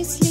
you sleep?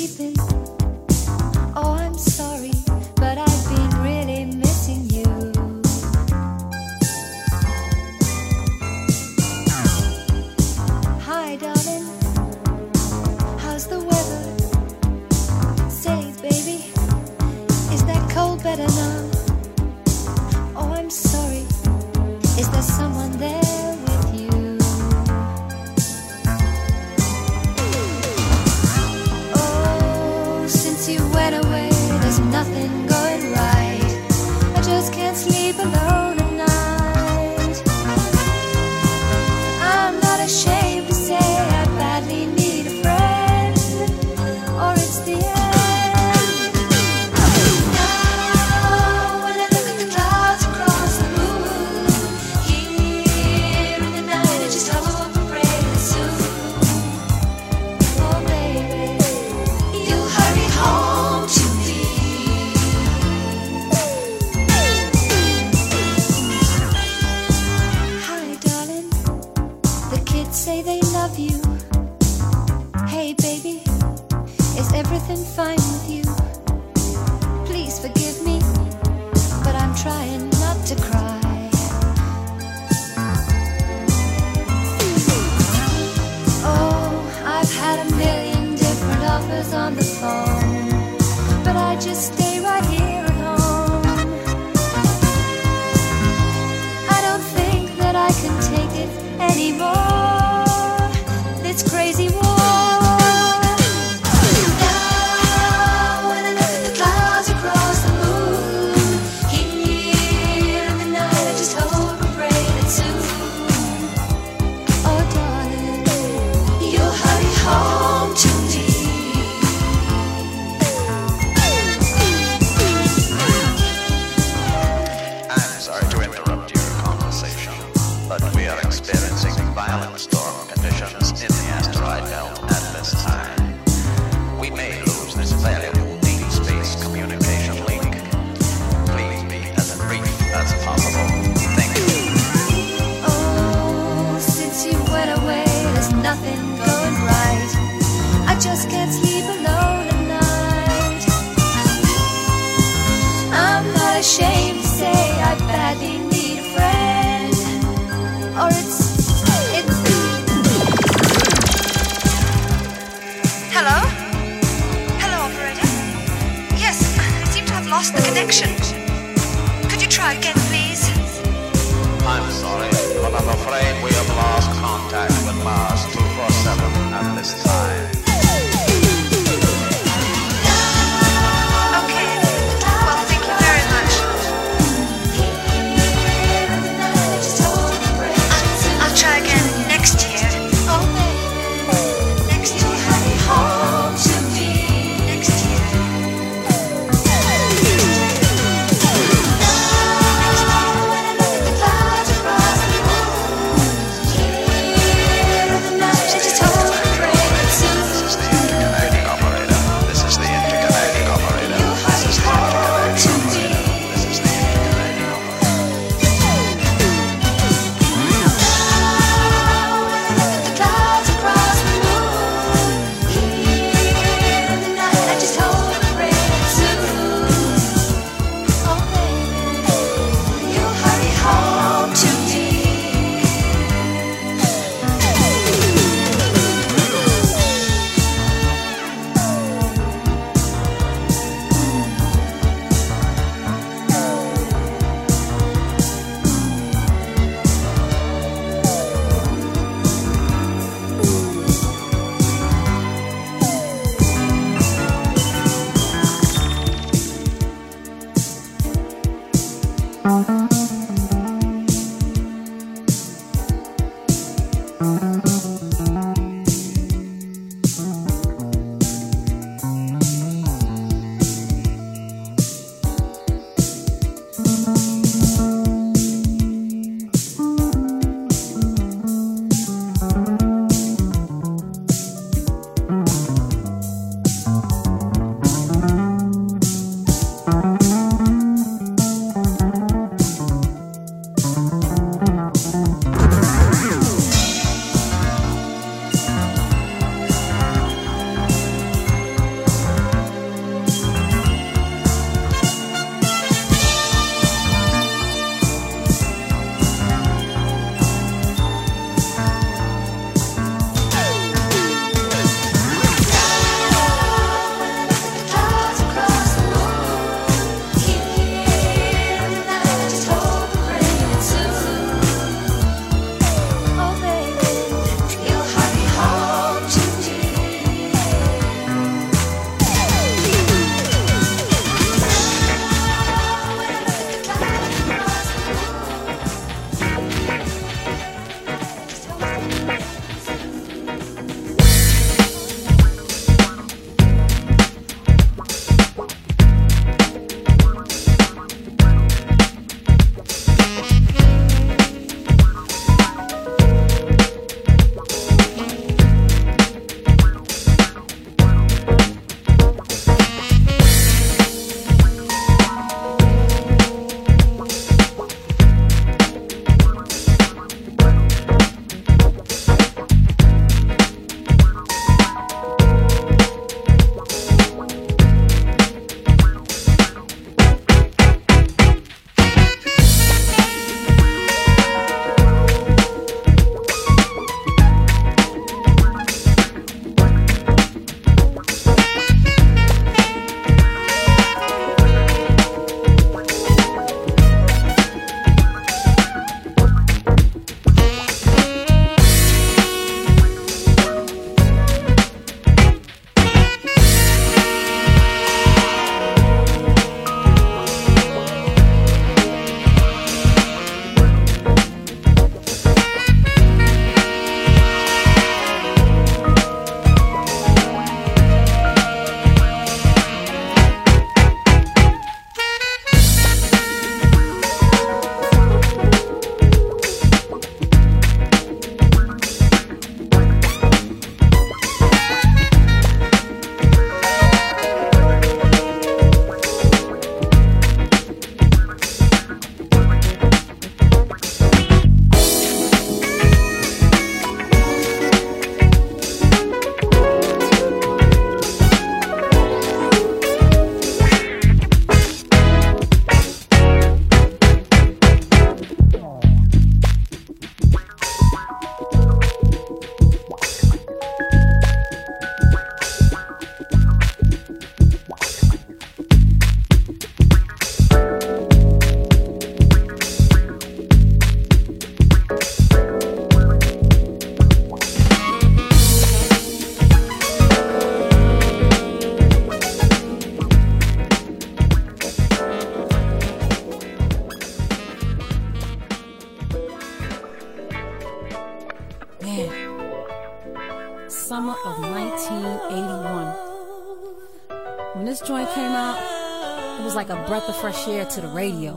Breath of fresh air to the radio,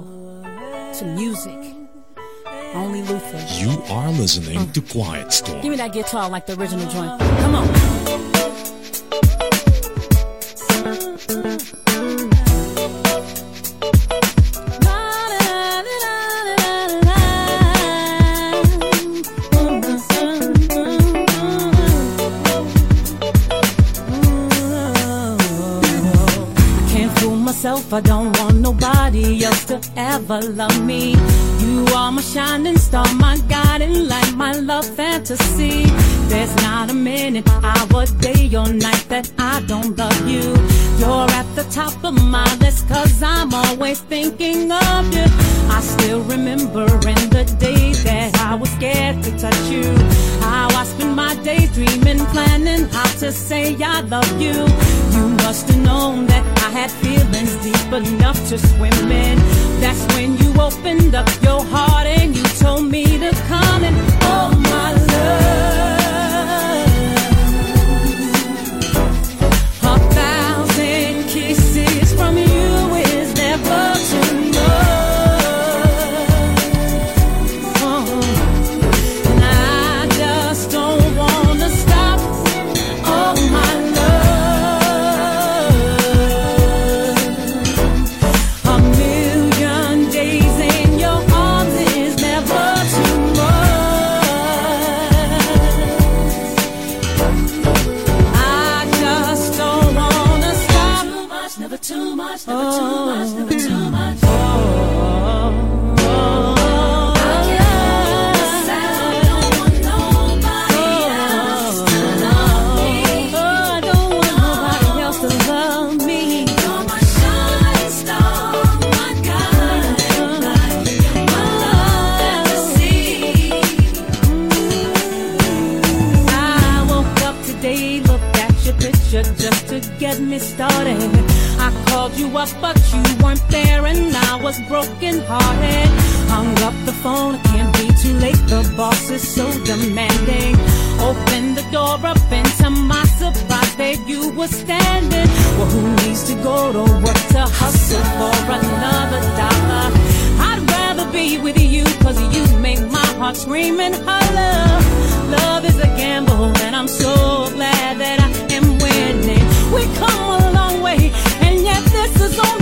to music. Only Luther. You are listening to Quiet Storm. Give me that guitar like the original joint. Come on. I can't fool myself. I don't want nobody else to ever love me. You are my shining star, my guiding light, my love fantasy. There's not a minute, hour, day or night that I don't love you. You're at the top of my list, cause I'm always thinking of you. I still remember in the day that I was scared to touch you. How I spent my days dreaming, planning how to say I love you. You must have known that had feelings deep enough to swim in. That's when you opened up your heart and you told me to come and oh my love. Me started. I called you up, but you weren't there, and I was broken hearted. Hung up the phone, it can't be too late. The boss is so demanding. Opened the door up, and to my surprise, there you were standing. Well, who needs to go to work to hustle for another dollar? I'd rather be with you, cause you make my heart scream and holler. Love is a gamble, and I'm so glad that I. We come a long way, and yet this is only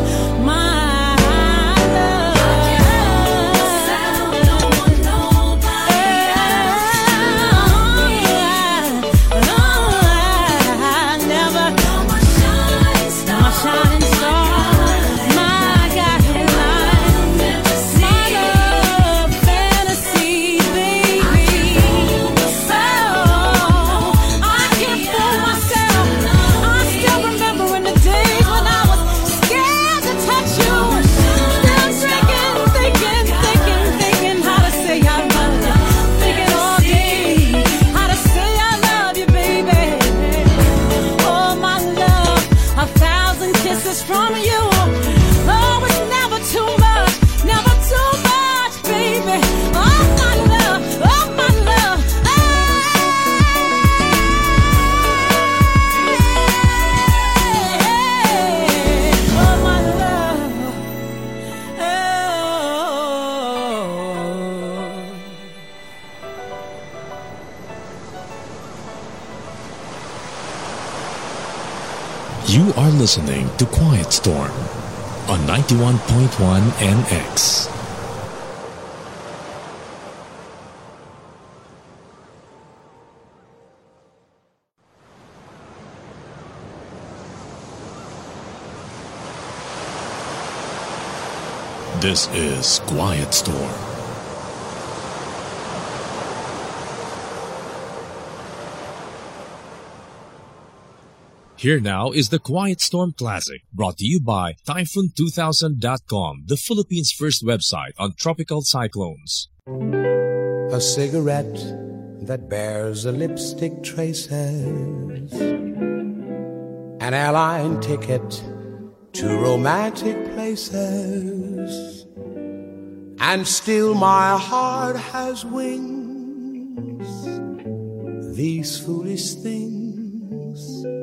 91.1 NX. This is Quiet Storm. Here now is the Quiet Storm Classic, brought to you by Typhoon2000.com, the Philippines' first website on tropical cyclones. A cigarette that bears the lipstick traces. An airline ticket to romantic places. And still my heart has wings. These foolish things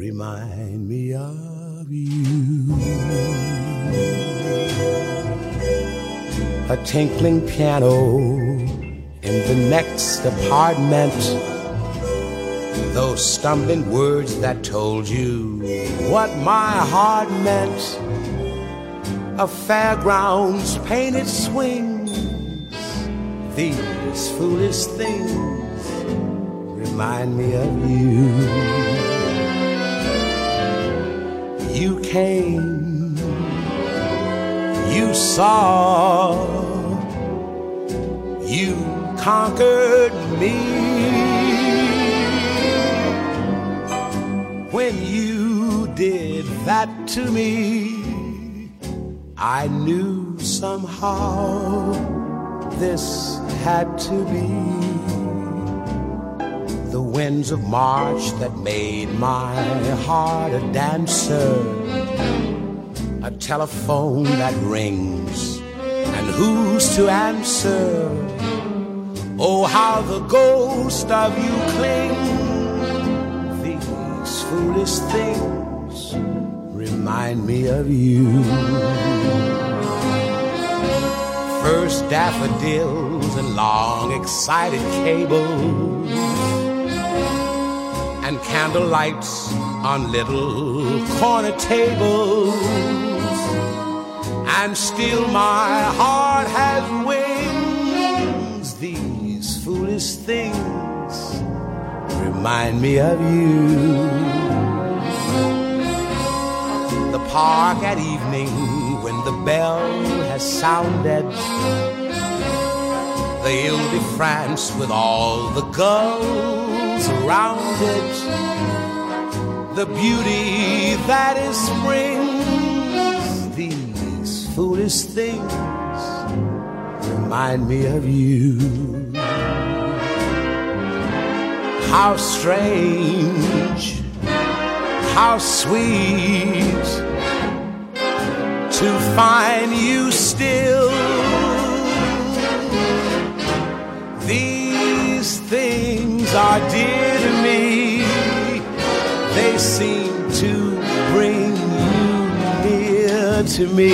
remind me of you. A tinkling piano in the next apartment. Those stumbling words that told you what my heart meant. A fairground's painted swings. These foolish things remind me of you. You came, you saw, you conquered me. When you did that to me, I knew somehow this had to be the winds of March that made my heart a dancer, a telephone that rings, and who's to answer? Oh, how the ghost of you clings. These foolish things remind me of you. First daffodils and long excited cables candle lights on little corner tables. And still my heart has wings. These foolish things remind me of you. The park at evening when the bell has sounded. The Ile de France with all the girls around it. The beauty that is spring. These foolish things remind me of you. How strange, how sweet to find you still. These things are dear to me. They seem to bring you near to me.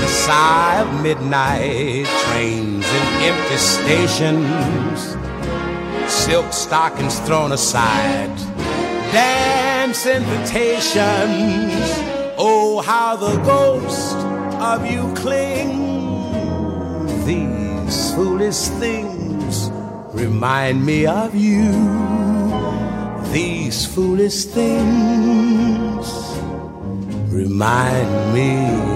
The sigh of midnight trains in empty stations, silk stockings thrown aside, dance invitations. Oh, how the ghost of you clings. These foolish things remind me of you. These foolish things remind me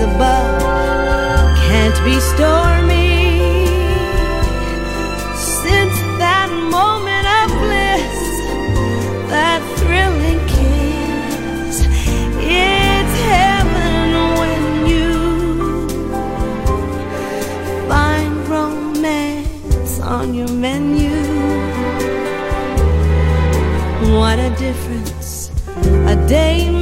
above can't be stormy. Since that moment of bliss, that thrilling kiss, it's heaven when you find romance on your menu. What a difference a day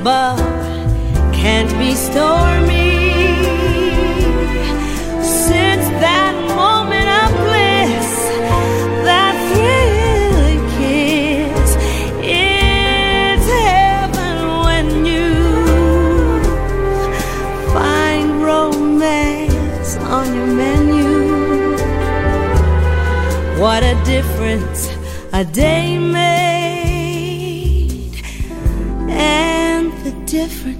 above can't be stormy. Since that moment of bliss, that thrilling kiss, it's heaven when you find romance on your menu. What a difference a day made, and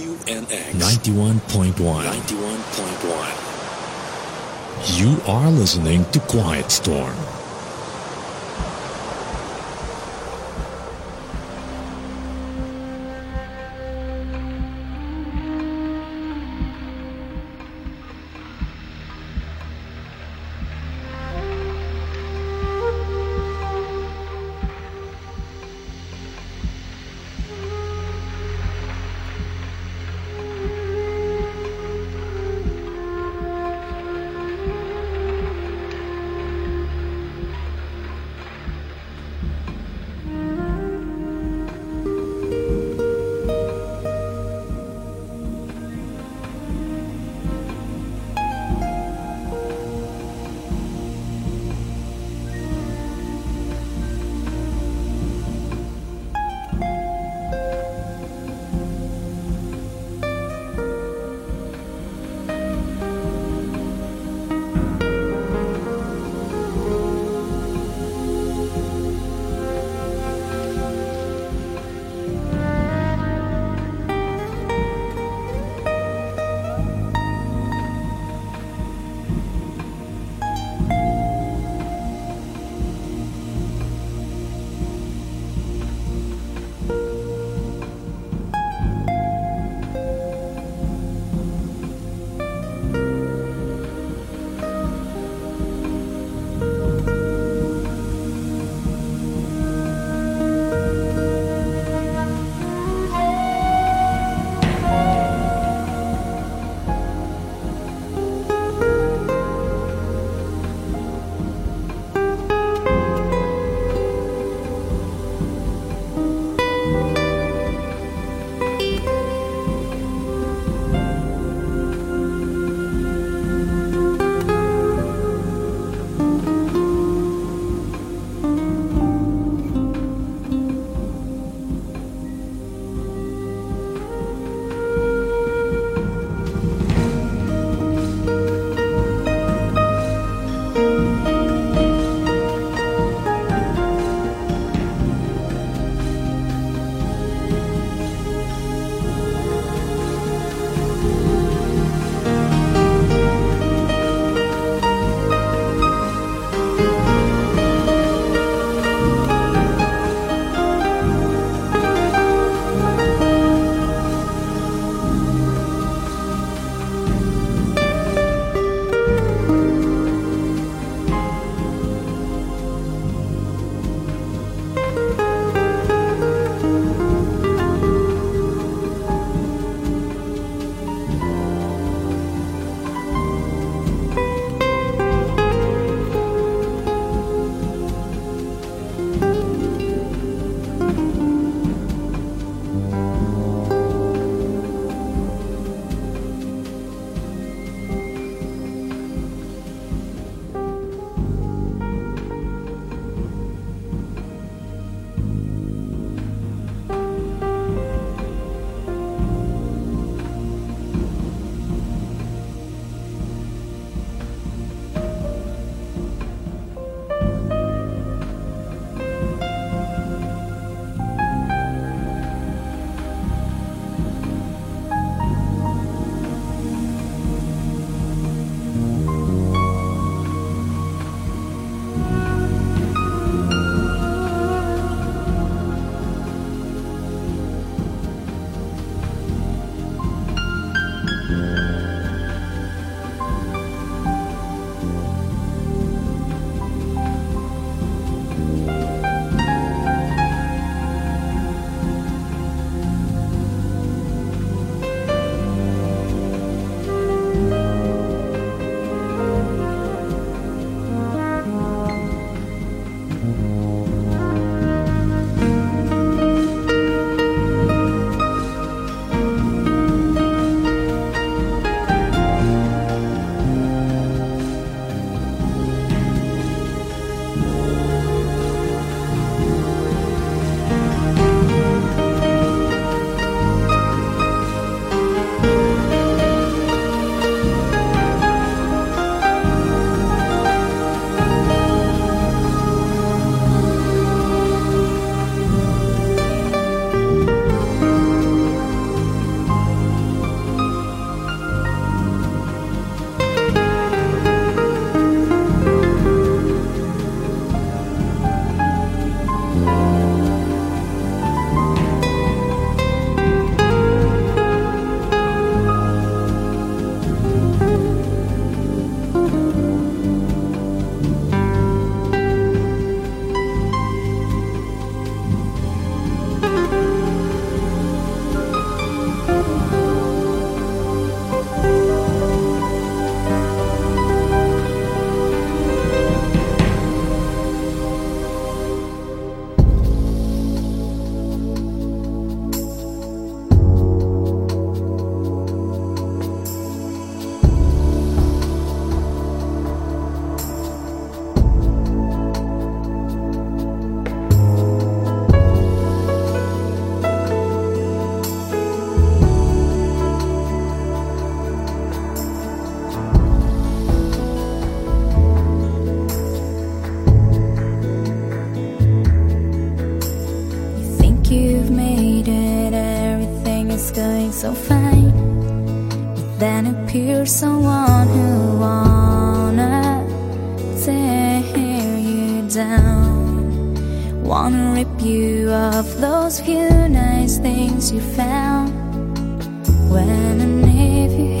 WNX 91.1 91.1 You are listening to Quiet Storm. so fine. Then appears someone who wanna tear you down. Wanna rip you of those few nice things you found. When and if you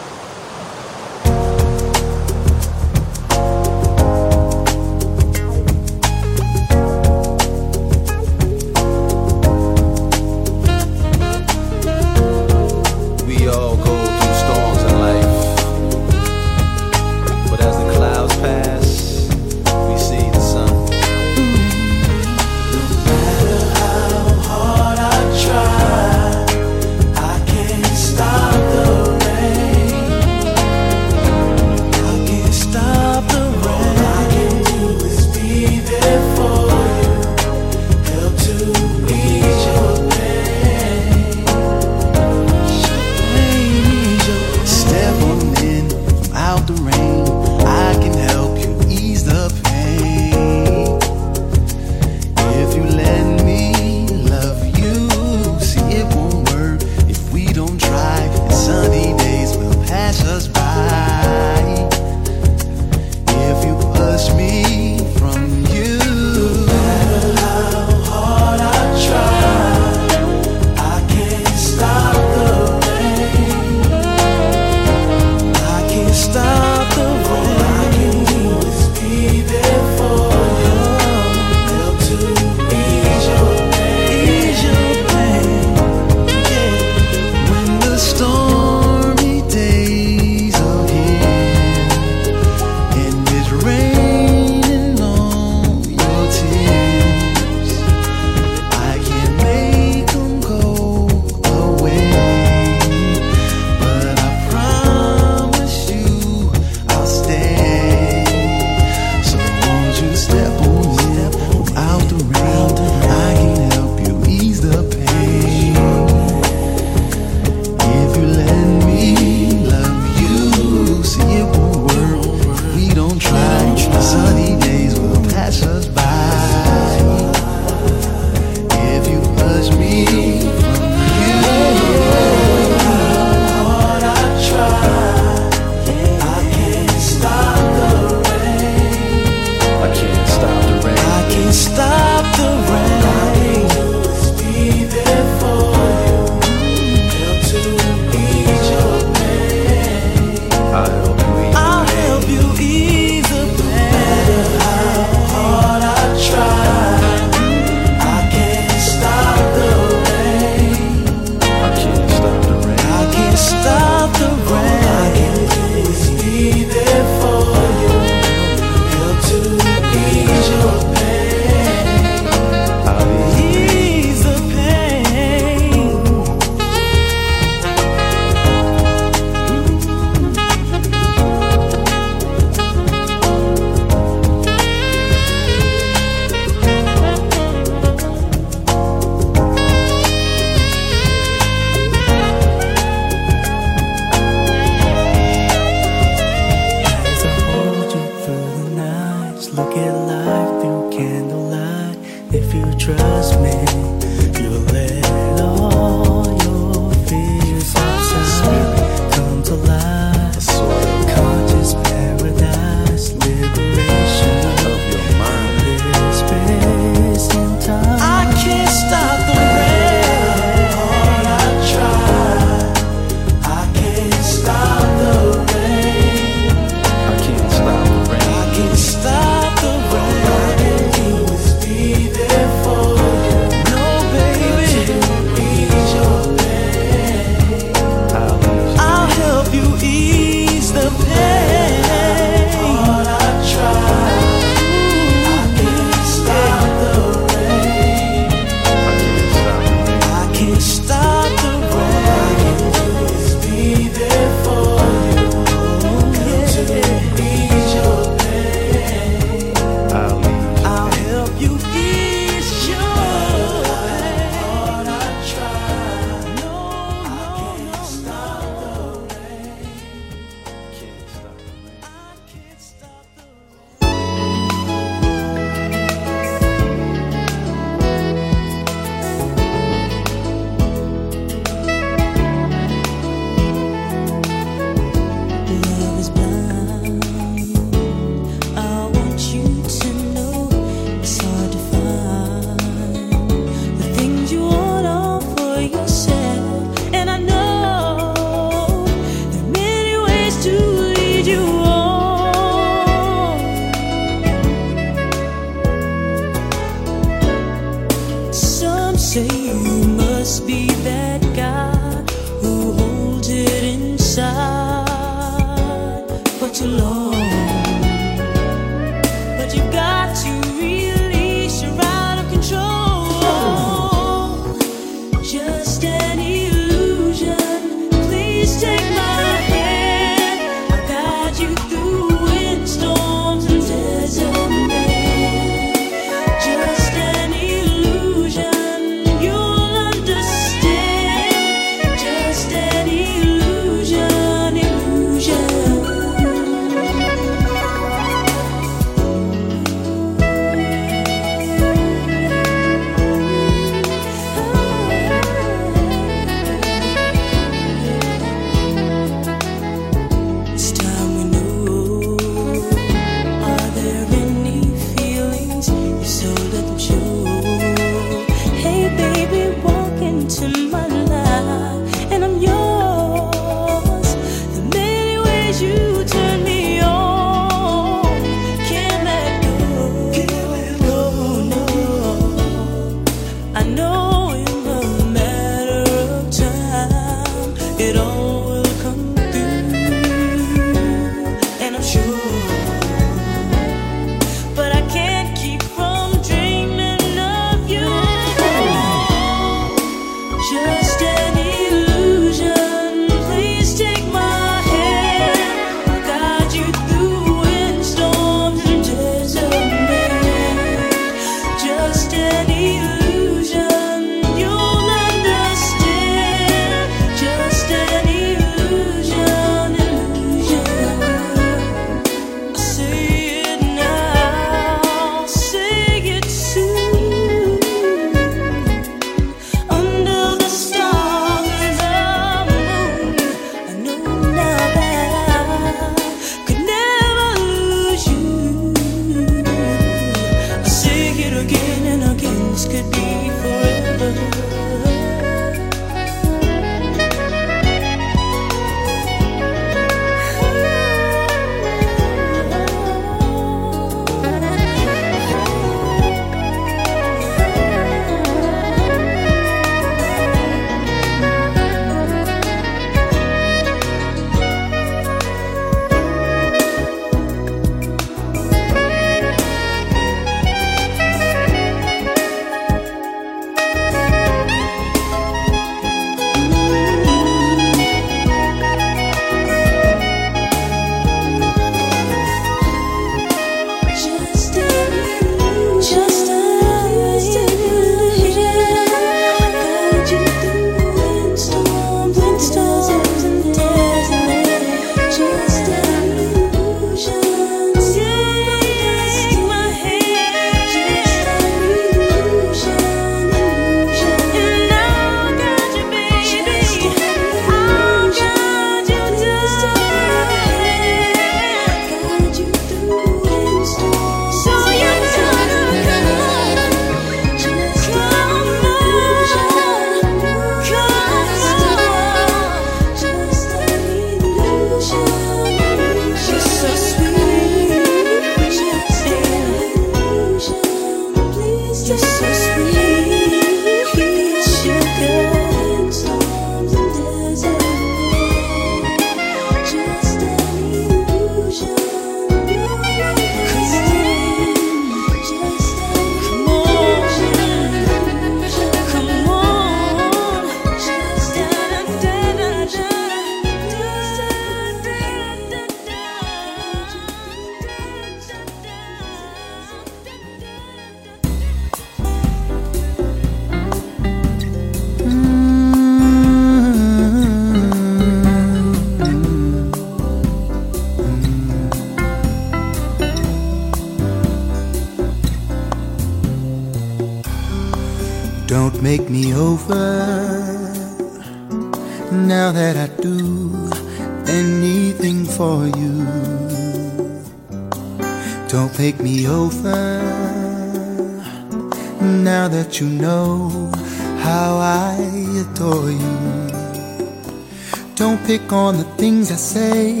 pick on the things I say,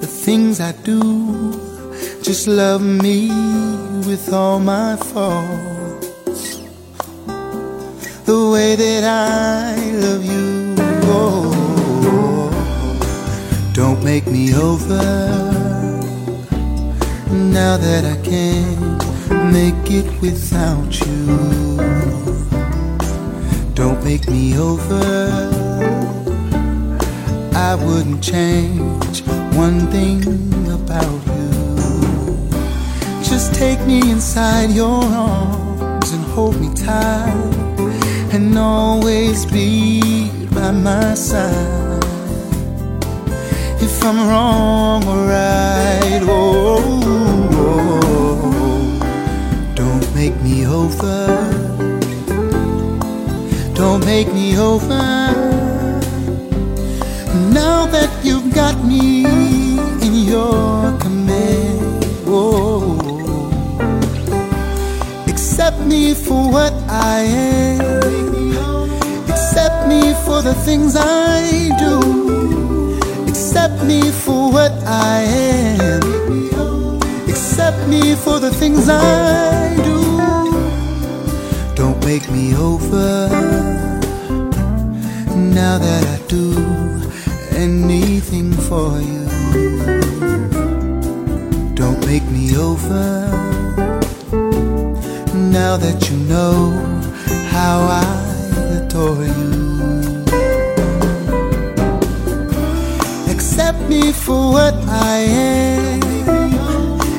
the things I do. Just love me with all my faults the way that I love you. Oh, don't make me over now that I can't make it without you. Don't make me over. I wouldn't change one thing about you. Just take me inside your arms and hold me tight and always be by my side. If I'm wrong or right, oh, oh, don't make me over. Don't make me over. Now that you've got me in your command, oh, accept me for what I am. Accept me for the things I do. Accept me for what I am. Accept me for the things I do. Don't make me over now that I do anything for you. Don't make me over now that you know how I adore you. Accept me for what I am,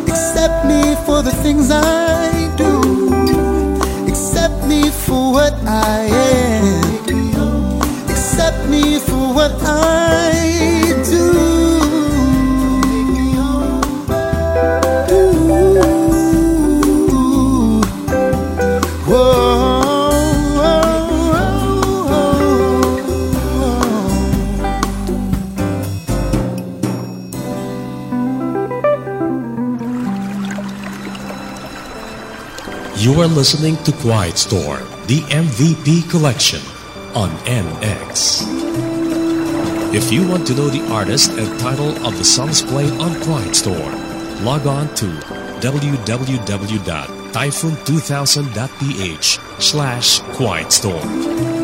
accept me for the things I do, accept me for what I am what I do. You are listening to Quiet Storm, the MVP collection on NX. If you want to know the artist and title of the songs played on Quiet Storm, log on to www.typhoon2000.ph slash Quiet Storm.